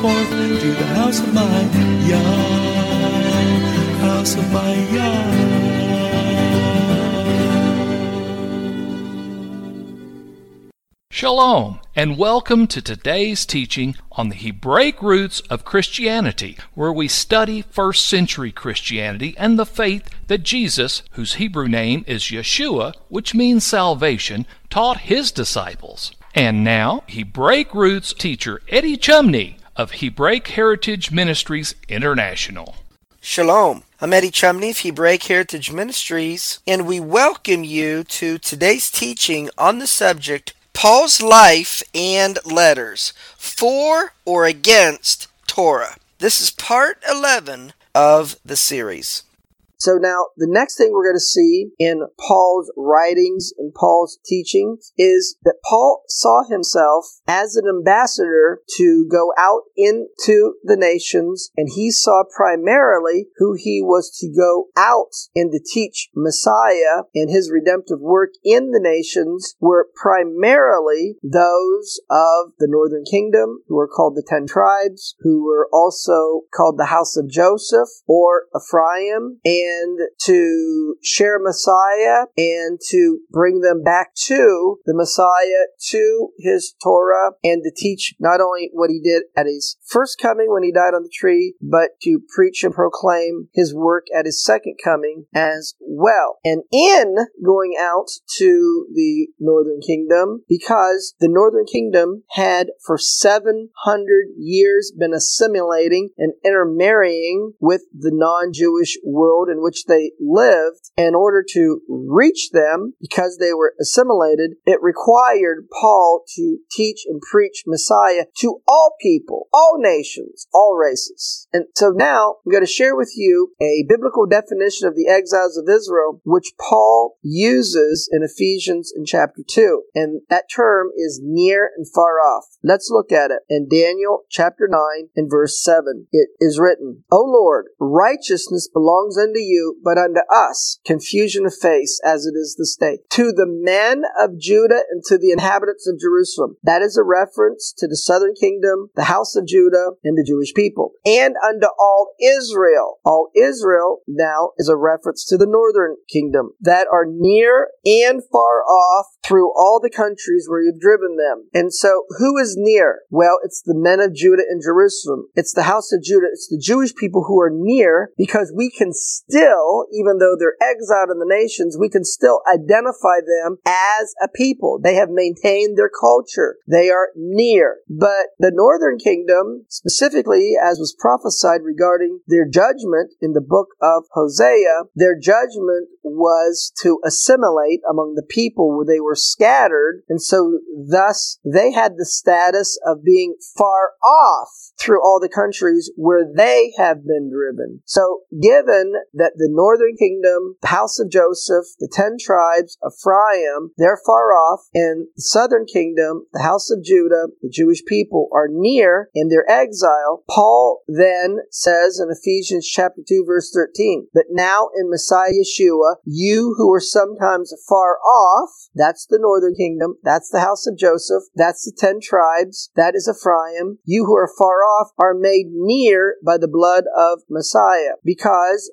forth to the house of my Yah. House of my Yah. Shalom, and welcome to today's teaching on the Hebraic roots of Christianity, where we study first century Christianity and the faith that Jesus, whose Hebrew name is Yeshua, which means salvation, taught his disciples. And now, Hebraic roots teacher Eddie Chumney of Hebraic Heritage Ministries International. Shalom. I'm Eddie Chumney of Hebraic Heritage Ministries, and we welcome you to today's teaching on the subject Paul's life and letters for or against Torah. This is part 11 of the series. So now the next thing we're going to see in Paul's writings and Paul's teachings is that Paul saw himself as an ambassador to go out into the nations and he saw primarily who he was to go out and to teach Messiah and his redemptive work in the nations were primarily those of the northern kingdom who were called the ten tribes who were also called the house of Joseph or Ephraim and and to share Messiah and to bring them back to the Messiah, to his Torah, and to teach not only what he did at his first coming when he died on the tree, but to preach and proclaim his work at his second coming as well. And in going out to the northern kingdom, because the northern kingdom had for 700 years been assimilating and intermarrying with the non-Jewish world which they lived, in order to reach them, because they were assimilated, it required Paul to teach and preach Messiah to all people, all nations, all races. And so now I'm going to share with you a biblical definition of the exiles of Israel, which Paul uses in Ephesians in chapter 2. And that term is near and far off. Let's look at it. In Daniel chapter 9 and verse 7, it is written, O Lord, righteousness belongs unto you, but unto us confusion of face as it is this day. To the men of Judah and to the inhabitants of Jerusalem. That is a reference to the southern kingdom, the house of Judah, and the Jewish people. And unto all Israel. All Israel now is a reference to the northern kingdom that are near and far off through all the countries where you've driven them. And so who is near? Well, it's the men of Judah and Jerusalem. It's the house of Judah. It's the Jewish people who are near because we can still, even though they're exiled in the nations, we can still identify them as a people. They have maintained their culture. They are near. But the northern kingdom, specifically as was prophesied regarding their judgment in the book of Hosea, their judgment was to assimilate among the people where they were scattered. And so thus they had the status of being far off through all the countries where they have been driven. So given that the northern kingdom, the house of Joseph, the ten tribes, Ephraim, they're far off, and the southern kingdom, the house of Judah, the Jewish people are near in their exile, Paul then says in Ephesians chapter 2 verse 13, but now in Messiah Yeshua, you who were sometimes far off, that's the northern kingdom, that's the house of Joseph, that's the ten tribes, that is Ephraim, you who are far off are made near by the blood of Messiah, because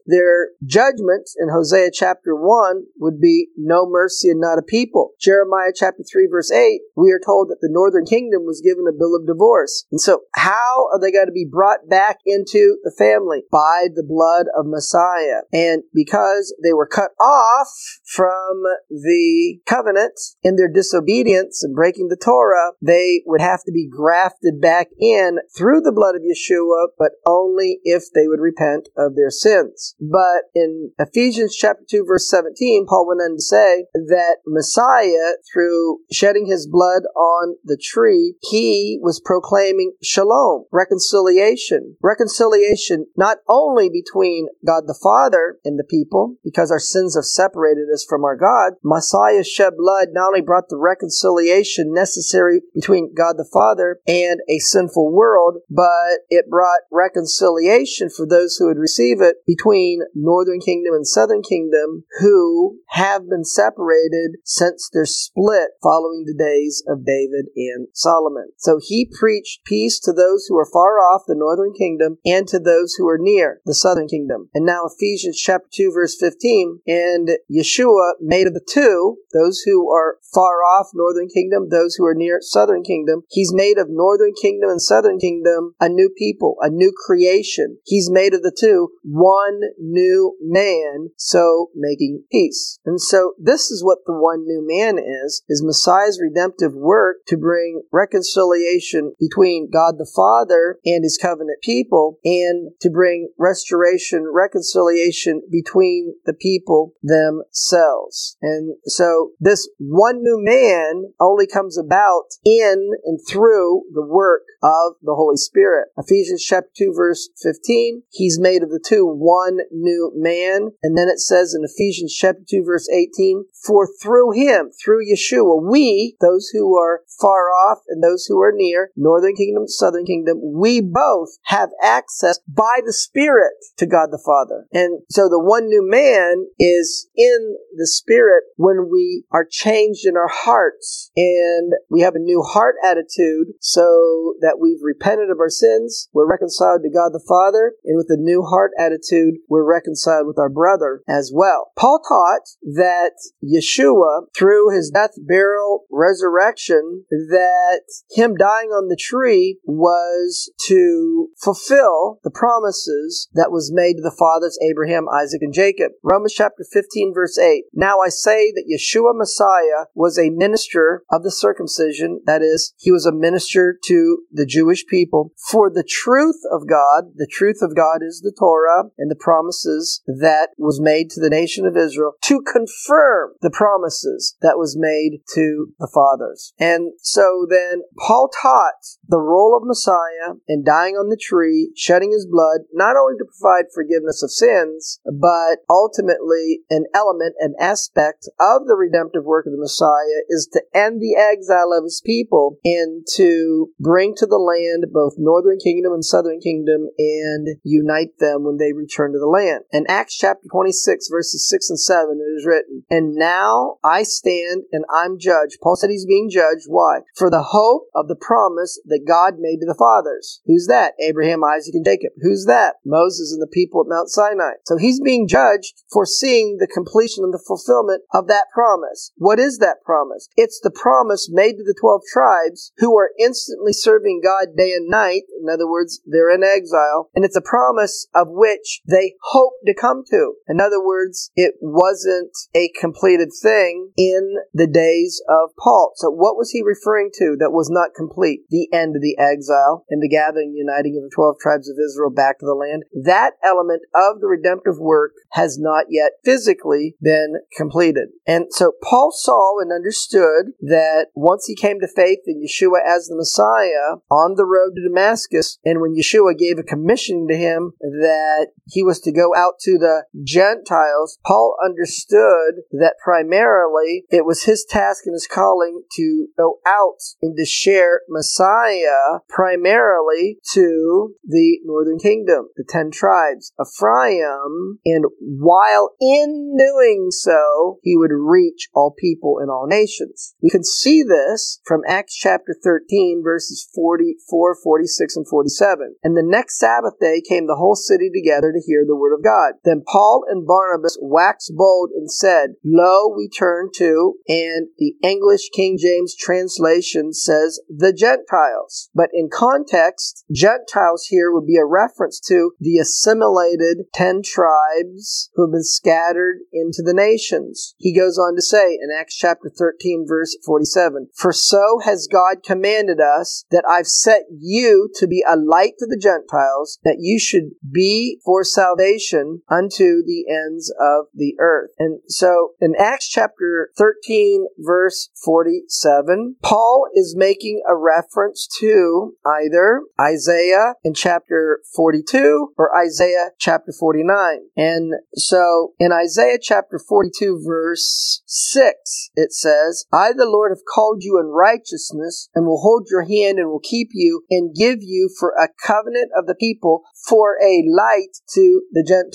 judgment in Hosea chapter 1 would be no mercy and not a people. Jeremiah chapter 3 verse 8, we are told that the northern kingdom was given a bill of divorce. And so how are they going to be brought back into the family? By the blood of Messiah. And because they were cut off from the covenant in their disobedience and breaking the Torah, they would have to be grafted back in through the blood of Yeshua, but only if they would repent of their sins. But But in Ephesians chapter 2 verse 17, Paul went on to say that Messiah, through shedding his blood on the tree, he was proclaiming shalom, reconciliation. Reconciliation not only between God the Father and the people, because our sins have separated us from our God, Messiah's shed blood not only brought the reconciliation necessary between God the Father and a sinful world, but it brought reconciliation for those who would receive it between northern kingdom and southern kingdom who have been separated since their split following the days of David and Solomon. So he preached peace to those who are far off the northern kingdom and to those who are near the southern kingdom. And now Ephesians chapter 2 verse 15 and Yeshua made of the two, those who are far off northern kingdom, those who are near southern kingdom. He's made of northern kingdom and southern kingdom a new people, a new creation. He's made of the two one new man, so making peace. And so this is what the one new man is, is Messiah's redemptive work to bring reconciliation between God the Father and his covenant people and to bring restoration, reconciliation between the people themselves. And so this one new man only comes about in and through the work of the Holy Spirit. Ephesians chapter 2 verse 15, he's made of the two one new man. And then it says in Ephesians chapter 2 verse 18, for through him, through Yeshua, we, those who are far off and those who are near, northern kingdom, southern kingdom, we both have access by the Spirit to God the Father. And so the one new man is in the Spirit when we are changed in our hearts and we have a new heart attitude so that we've repented of our sins, we're reconciled to God the Father, and with a new heart attitude, we're reconciled with our brother as well. Paul taught that Yeshua, through his death, burial, resurrection, that him dying on the tree was to fulfill the promises that was made to the fathers Abraham, Isaac, and Jacob. Romans chapter 15 verse 8. Now I say that Yeshua Messiah was a minister of the circumcision, that is, he was a minister to the Jewish people for the truth of God. The truth of God is the Torah and the promises that was made to the nation of Israel to confirm the promises that was made to the fathers. And so then Paul taught the role of Messiah in dying on the tree, shedding his blood, not only to provide forgiveness of sins, but ultimately an element, an aspect of the redemptive work of the Messiah is to end the exile of his people and to bring to the land both northern kingdom and southern kingdom and unite them when they return to the land. In Acts chapter 26 verses 6 and 7 it is written, And now I stand and I'm judged. Paul said he's being judged. Why? For the hope of the promise that God made to the fathers. Who's that? Abraham, Isaac, and Jacob. Who's that? Moses and the people at Mount Sinai. So he's being judged for seeing the completion and the fulfillment of that promise. What is that promise? It's the promise made to the 12 tribes who are instantly serving God day and night. In other words, they're in exile. And it's a promise of which they hope to come to. In other words, it wasn't a completed thing in the days of Paul. So what was he referring to that was not complete? The end of the exile and the gathering, uniting of the 12 tribes of Israel back to the land. That element of the redemptive work has not yet physically been completed. And so Paul saw and understood that once he came to faith in Yeshua as the Messiah on the road to Damascus, and when Yeshua gave a commission to him that he was to go out to the Gentiles, Paul understood that primarily it was his task and his calling to go out and to share Messiah primarily to the northern kingdom, the ten tribes, Ephraim, and while in doing so, he would reach all people and all nations. We can see this from Acts chapter 13, verses 44, 46, and 47. And the next Sabbath day came the whole city together to hear the word of God. Then Paul and Barnabas waxed bold and said, Lo, we turn to, and the English King James translation says, the Gentiles. But in context, Gentiles here would be a reference to the assimilated ten tribes who have been scattered into the nations. He goes on to say in Acts chapter 13 verse 47, For so has God commanded us that I've set you to be a light to the Gentiles, that you should be for salvation salvation unto the ends of the earth. And so in Acts chapter 13, verse 47, Paul is making a reference to either Isaiah in chapter 42 or Isaiah chapter 49. And so in Isaiah chapter 42, verse 6, it says, I, the Lord, have called you in righteousness and will hold your hand and will keep you and give you for a covenant of the people for a light to the Gentiles.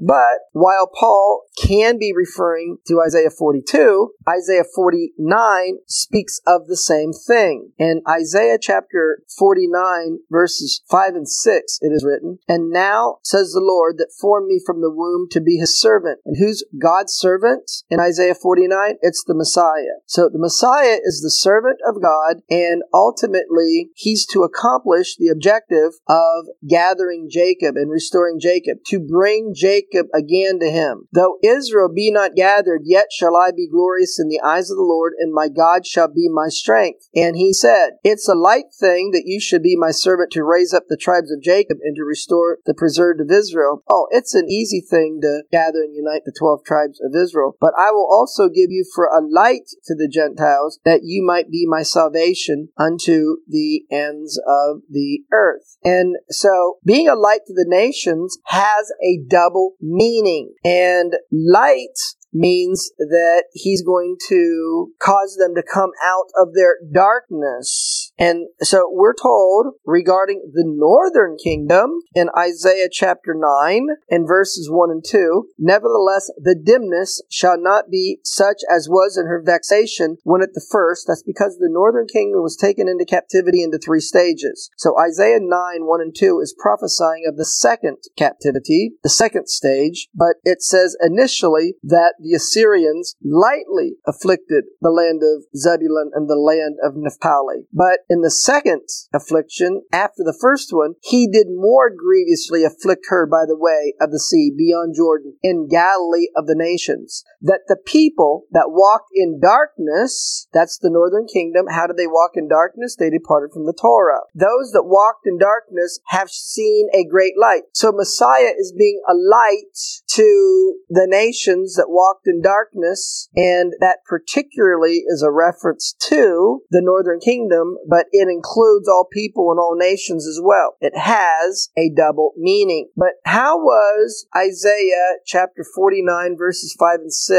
But while Paul can be referring to Isaiah 42, Isaiah 49 speaks of the same thing. In Isaiah chapter 49, verses 5 and 6, it is written, And now, says the Lord, that formed me from the womb to be his servant. And who's God's servant in Isaiah 49? It's the Messiah. So the Messiah is the servant of God, and ultimately, he's to accomplish the objective of gathering Jacob and restoring Jacob, to bring Jacob again to him. Though Israel be not gathered, yet shall I be glorious in the eyes of the Lord, and my God shall be my strength. And he said, It's a light thing that you should be my servant to raise up the tribes of Jacob and to restore the preserved of Israel. Oh, it's an easy thing to gather and unite the twelve tribes of Israel. But I will also give you for a light to the Gentiles, that you might be my salvation unto the ends of the earth. And so being a light to the nations has a double meaning. And light means that he's going to cause them to come out of their darkness. And so we're told regarding the northern kingdom in Isaiah chapter 9 and verses 1 and 2, nevertheless the dimness shall not be such as was in her vexation when at the first. That's because the northern kingdom was taken into captivity into three stages. So Isaiah 9, 1 and 2 is prophesying of the second captivity, the second stage, but it says initially that the Assyrians lightly afflicted the land of Zebulun and the land of Naphtali. But in the second affliction, after the first one, he did more grievously afflict her by the way of the sea beyond Jordan in Galilee of the nations. That the people that walked in darkness, that's the northern kingdom, how did they walk in darkness? They departed from the Torah. Those that walked in darkness have seen a great light. So Messiah is being a light to the nations that walked in darkness, and that particularly is a reference to the northern kingdom, but it includes all people and all nations as well. It has a double meaning. But how was Isaiah chapter 49 verses 5 and 6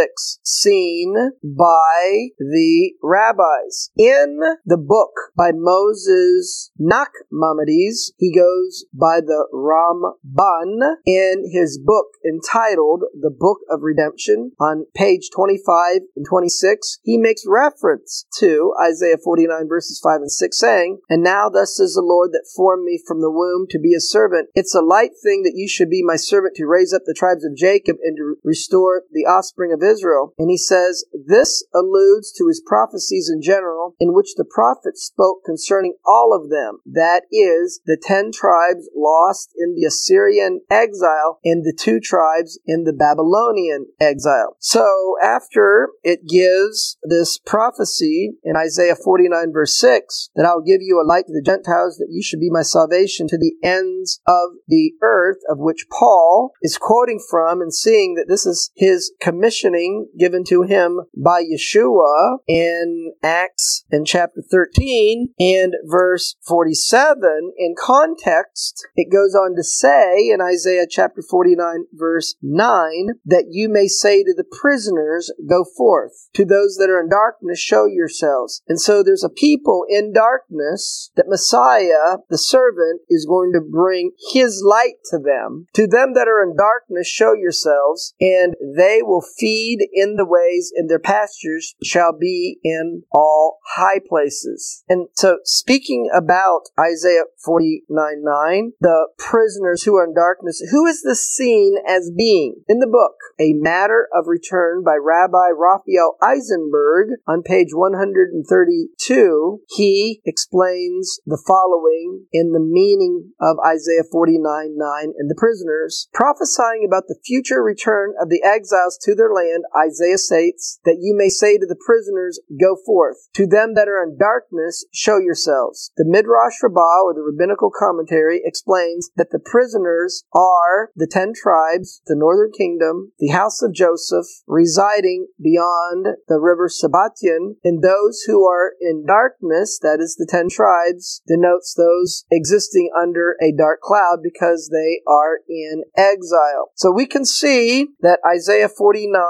seen by the rabbis? In the book by Moses Nachmanides, he goes by the Ramban in his book entitled The Book of Redemption on page 25 and 26, he makes reference to Isaiah 49 verses 5 and 6 saying, And now thus says the Lord that formed me from the womb to be a servant. It's a light thing that you should be my servant to raise up the tribes of Jacob and to restore the offspring of Israel. And he says, This alludes to his prophecies in general, in which the prophet spoke concerning all of them. That is, the ten tribes lost in the Assyrian exile and the two tribes in the Babylonian exile. So after it gives this prophecy in Isaiah 49 verse 6 that I'll give you a light to the Gentiles that you should be my salvation to the ends of the earth of which Paul is quoting from and seeing that this is his commissioning given to him by Yeshua in Acts in chapter 13 and verse 47 in context it goes on to say in Isaiah chapter 49 verse 9 that you may say to the prisoners, go forth. To those that are in darkness, show yourselves. And so there's a people in darkness that Messiah, the servant, is going to bring his light to them. To them that are in darkness, show yourselves, and they will feed in the ways, and their pastures shall be in all high places. And so speaking about Isaiah 49 9, the prisoners who are in darkness, who is this seen as being in the book? A matter of return by Rabbi Raphael Eisenberg on page 132. He explains the following in the meaning of Isaiah 49 9 and the prisoners, prophesying about the future return of the exiles to their land, Isaiah states that you may say to the prisoners, Go forth. To them that are in darkness, show yourselves. The Midrash Rabbah, or the rabbinical commentary, explains that the prisoners are the ten tribes, the northern kingdom, the house of Joseph, residing beyond the river Sambatyon, and those who are in darkness, that is the ten tribes, denotes those existing under a dark cloud because they are in exile. So we can see that Isaiah 49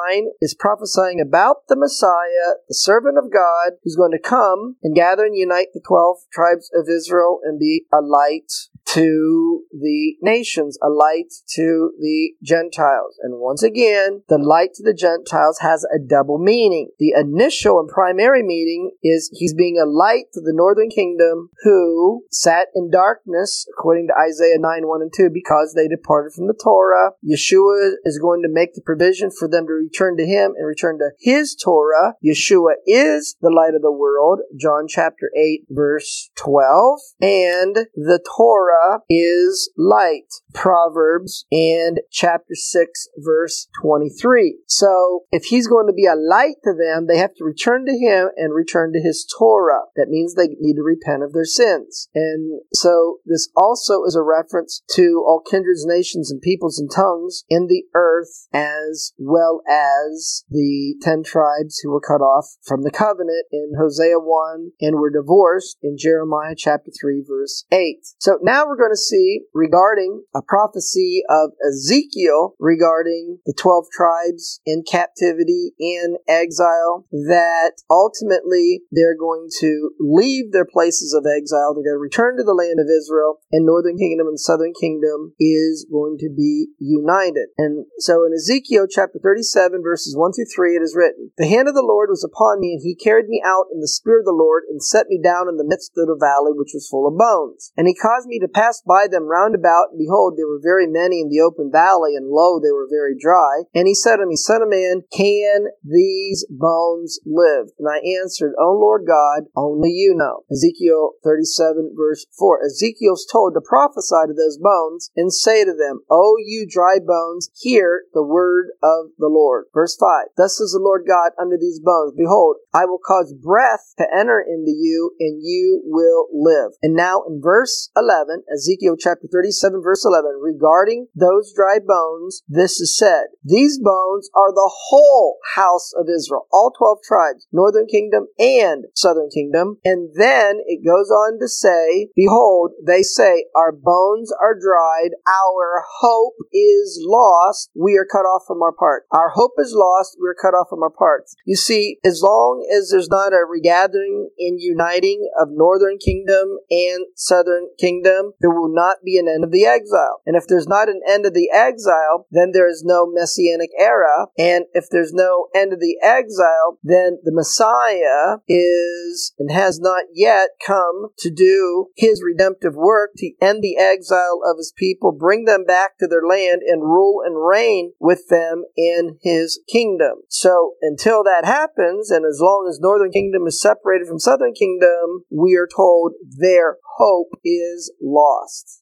is prophesying about the Messiah, the servant of God, who's going to come and gather and unite the 12 tribes of Israel and be a light to the nations, a light to the Gentiles. And once again, the light to the Gentiles has a double meaning. The initial and primary meaning is he's being a light to the northern kingdom who sat in darkness, according to Isaiah 9 1 and 2, because they departed from the Torah. Yeshua is going to make the provision for them to return to him and return to his Torah. Yeshua is the light of the world, John chapter 8, verse 12. And the Torah Torah is light. Proverbs and chapter 6 verse 23. So if he's going to be a light to them, they have to return to him and return to his Torah. That means they need to repent of their sins. And so this also is a reference to all kindreds, nations, and peoples and tongues in the earth as well as the ten tribes who were cut off from the covenant in Hosea 1 and were divorced in Jeremiah chapter 3 verse 8. So now we're going to see regarding a prophecy of Ezekiel regarding the 12 tribes in captivity in exile that ultimately they're going to leave their places of exile. They're going to return to the land of Israel and northern kingdom and southern kingdom is going to be united. And so in Ezekiel chapter 37 verses 1 through 3 it is written, The hand of the Lord was upon me and he carried me out in the spirit of the Lord and set me down in the midst of the valley which was full of bones. And he caused me to passed by them round about, and behold, there were very many in the open valley, and lo, they were very dry. And he said to me, Son of man, can these bones live? And I answered, O Lord God, only you know. Ezekiel 37 verse 4. Ezekiel's told to prophesy to those bones and say to them, O you dry bones, hear the word of the Lord. Verse 5. Thus says the Lord God unto these bones, Behold, I will cause breath to enter into you, and you will live. And now in verse 11, Ezekiel chapter 37 verse 11, regarding those dry bones, this is said, These bones are the whole house of Israel, all 12 tribes, northern kingdom and southern kingdom. And then it goes on to say, Behold, they say, Our bones are dried, our hope is lost, we are cut off from our part. Our hope is lost, we are cut off from our parts. You see, as long as there's not a regathering and uniting of northern kingdom and southern kingdom, there will not be an end of the exile. And if there's not an end of the exile, then there is no messianic era. And if there's no end of the exile, then the Messiah is and has not yet come to do his redemptive work to end the exile of his people, bring them back to their land, and rule and reign with them in his kingdom. So until that happens, and as long as northern kingdom is separated from southern kingdom, we are told their hope is lost.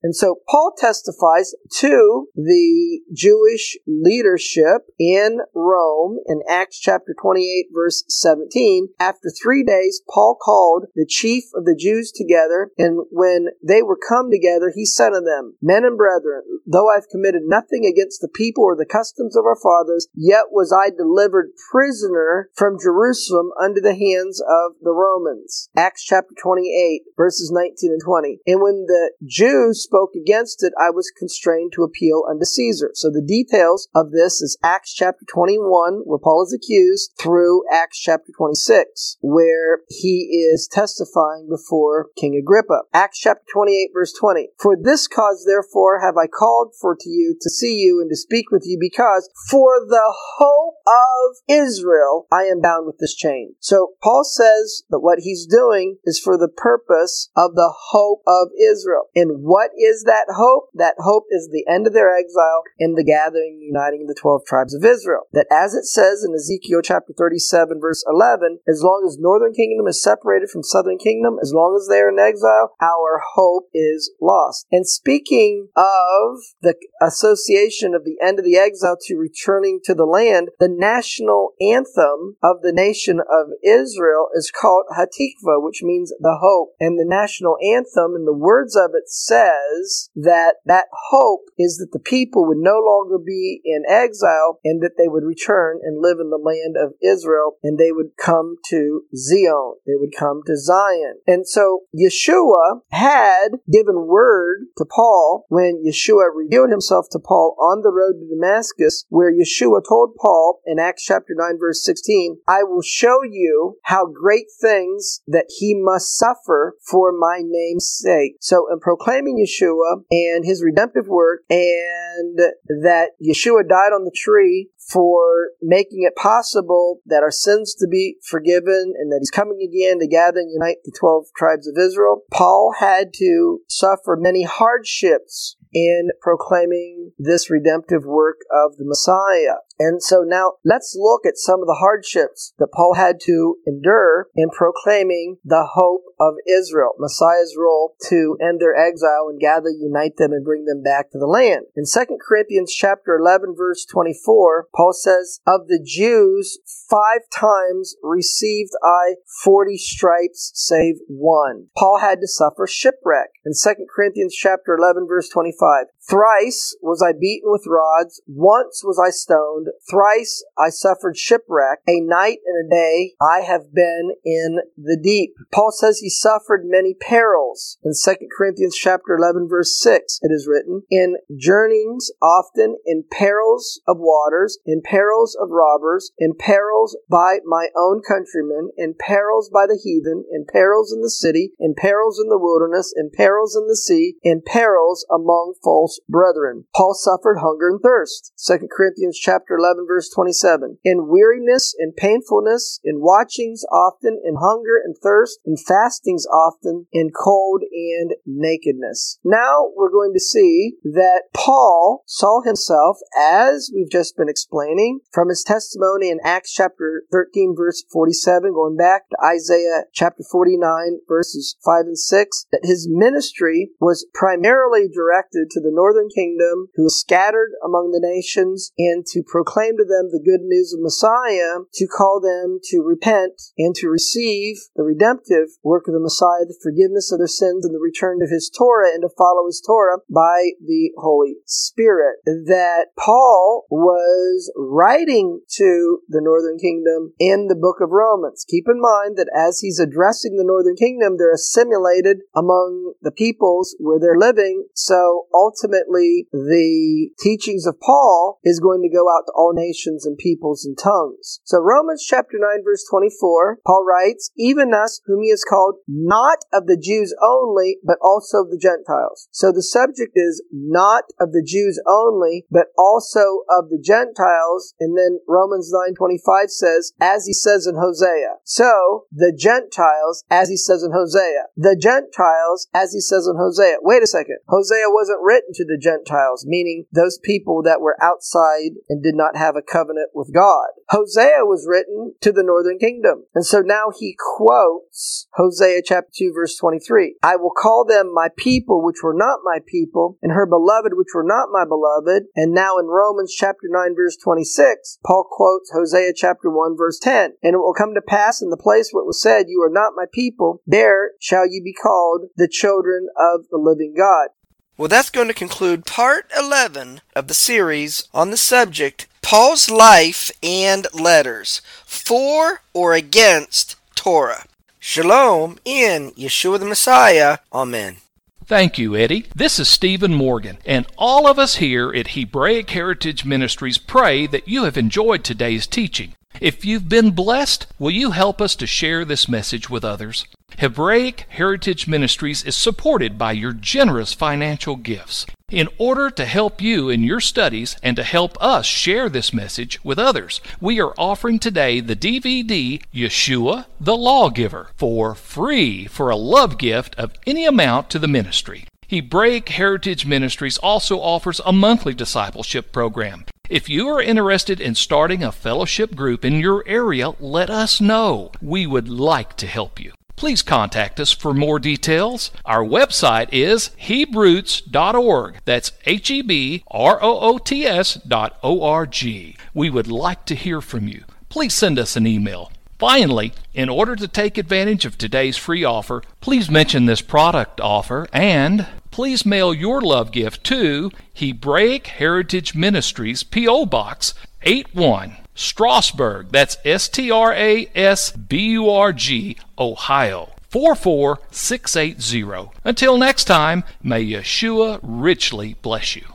And so Paul testifies to the Jewish leadership in Rome in Acts chapter 28 verse 17. After three days, Paul called the chief of the Jews together, and when they were come together, he said to them, Men and brethren, though I've committed nothing against the people or the customs of our fathers, yet was I delivered prisoner from Jerusalem under the hands of the Romans. Acts chapter 28 verses 19 and 20. And when the Jews spoke against it, I was constrained to appeal unto Caesar. So the details of this is Acts chapter 21, where Paul is accused, through Acts chapter 26, where he is testifying before King Agrippa. Acts chapter 28, verse 20. For this cause, therefore, have I called for to you to see you and to speak with you, because for the hope of Israel I am bound with this chain. So Paul says that what he's doing is for the purpose of the hope of Israel. And what is that hope? That hope is the end of their exile and the gathering, uniting the 12 tribes of Israel. That as it says in Ezekiel chapter 37, verse 11, as long as northern kingdom is separated from southern kingdom, as long as they are in exile, our hope is lost. And speaking of the association of the end of the exile to returning to the land, the national anthem of the nation of Israel is called Hatikva, which means the hope. And the national anthem and the words of it says that that hope is that the people would no longer be in exile and that they would return and live in the land of Israel and they would come to Zion. They would come to Zion. And so Yeshua had given word to Paul when Yeshua revealed himself to Paul on the road to Damascus, where Yeshua told Paul in Acts chapter 9, verse 16, I will show you how great things that he must suffer for my name's sake. So in proclaiming Yeshua and his redemptive work and that Yeshua died on the tree for making it possible that our sins to be forgiven and that he's coming again to gather and unite the 12 tribes of Israel. Paul had to suffer many hardships in proclaiming this redemptive work of the Messiah. And so now let's look at some of the hardships that Paul had to endure in proclaiming the hope of Israel, Messiah's role to end their exile and gather, unite them, and bring them back to the land. In 2 Corinthians chapter 11, verse 24, Paul says, Of the Jews, five times received I 40 stripes save one. Paul had to suffer shipwreck. In 2 Corinthians chapter 11, verse 25, Thrice was I beaten with rods, once was I stoned, thrice I suffered shipwreck, a night and a day I have been in the deep. Paul says he suffered many perils. In 2 Corinthians chapter 11 verse 6 it is written, in journeyings often, in perils of waters, in perils of robbers, in perils by my own countrymen, in perils by the heathen, in perils in the city, in perils in the wilderness, in perils in the sea, in perils among false brethren. Paul suffered hunger and thirst. 2 Corinthians chapter 11 verse 27. In weariness, in painfulness, in watchings often, in hunger and thirst, in fastings often, in cold and nakedness. Now we're going to see that Paul saw himself, as we've just been explaining, from his testimony in Acts chapter 13 verse 47, going back to Isaiah chapter 49 verses 5 and 6, that his ministry was primarily directed to the northern kingdom who was scattered among the nations and to proclaim to them the good news of Messiah, to call them to repent and to receive the redemptive work of the Messiah, the forgiveness of their sins and the return of his Torah and to follow his Torah by the Holy Spirit. That Paul was writing to the northern kingdom in the book of Romans. Keep in mind that as he's addressing the northern kingdom, they're assimilated among the peoples where they're living. So ultimately, the teachings of Paul is going to go out to all nations and peoples and tongues. So Romans chapter 9 verse 24, Paul writes, even us whom he has called not of the Jews only, but also of the Gentiles. So the subject is not of the Jews only, but also of the Gentiles. And then Romans 9:25 says, as he says in Hosea. So the Gentiles, as he says in Hosea. The Gentiles, as he says in Hosea. Wait a second. Hosea wasn't written to the Gentiles, meaning those people that were outside and did not have a covenant with God. Hosea was written to the northern kingdom. And so now he quotes Hosea chapter 2 verse 23. I will call them my people which were not my people and her beloved which were not my beloved. And now in Romans chapter 9 verse 26, Paul quotes Hosea chapter 1 verse 10. And it will come to pass in the place where it was said, you are not my people, there shall you be called the children of the living God. Well, that's going to conclude part 11 of the series on the subject Paul's life and letters for or against Torah. Shalom in Yeshua the Messiah. Amen. Thank you, Eddie. This is Stephen Morgan, and all of us here at Hebraic Heritage Ministries pray that you have enjoyed today's teaching. If you've been blessed, will you help us to share this message with others? Hebraic Heritage Ministries is supported by your generous financial gifts. In order to help you in your studies and to help us share this message with others, we are offering today the DVD Yeshua the Lawgiver for free for a love gift of any amount to the ministry. Hebraic Heritage Ministries also offers a monthly discipleship program. If you are interested in starting a fellowship group in your area, let us know. We would like to help you. Please contact us for more details. Our website is hebroots.org. That's H E B R O O T S dot O R G. We would like to hear from you. Please send us an email. Finally, in order to take advantage of today's free offer, please mention this product offer and please mail your love gift to Hebraic Heritage Ministries, P.O. Box 81, Strasburg, that's S T R A S B U R G, Ohio. 44680. Until next time, may Yeshua richly bless you.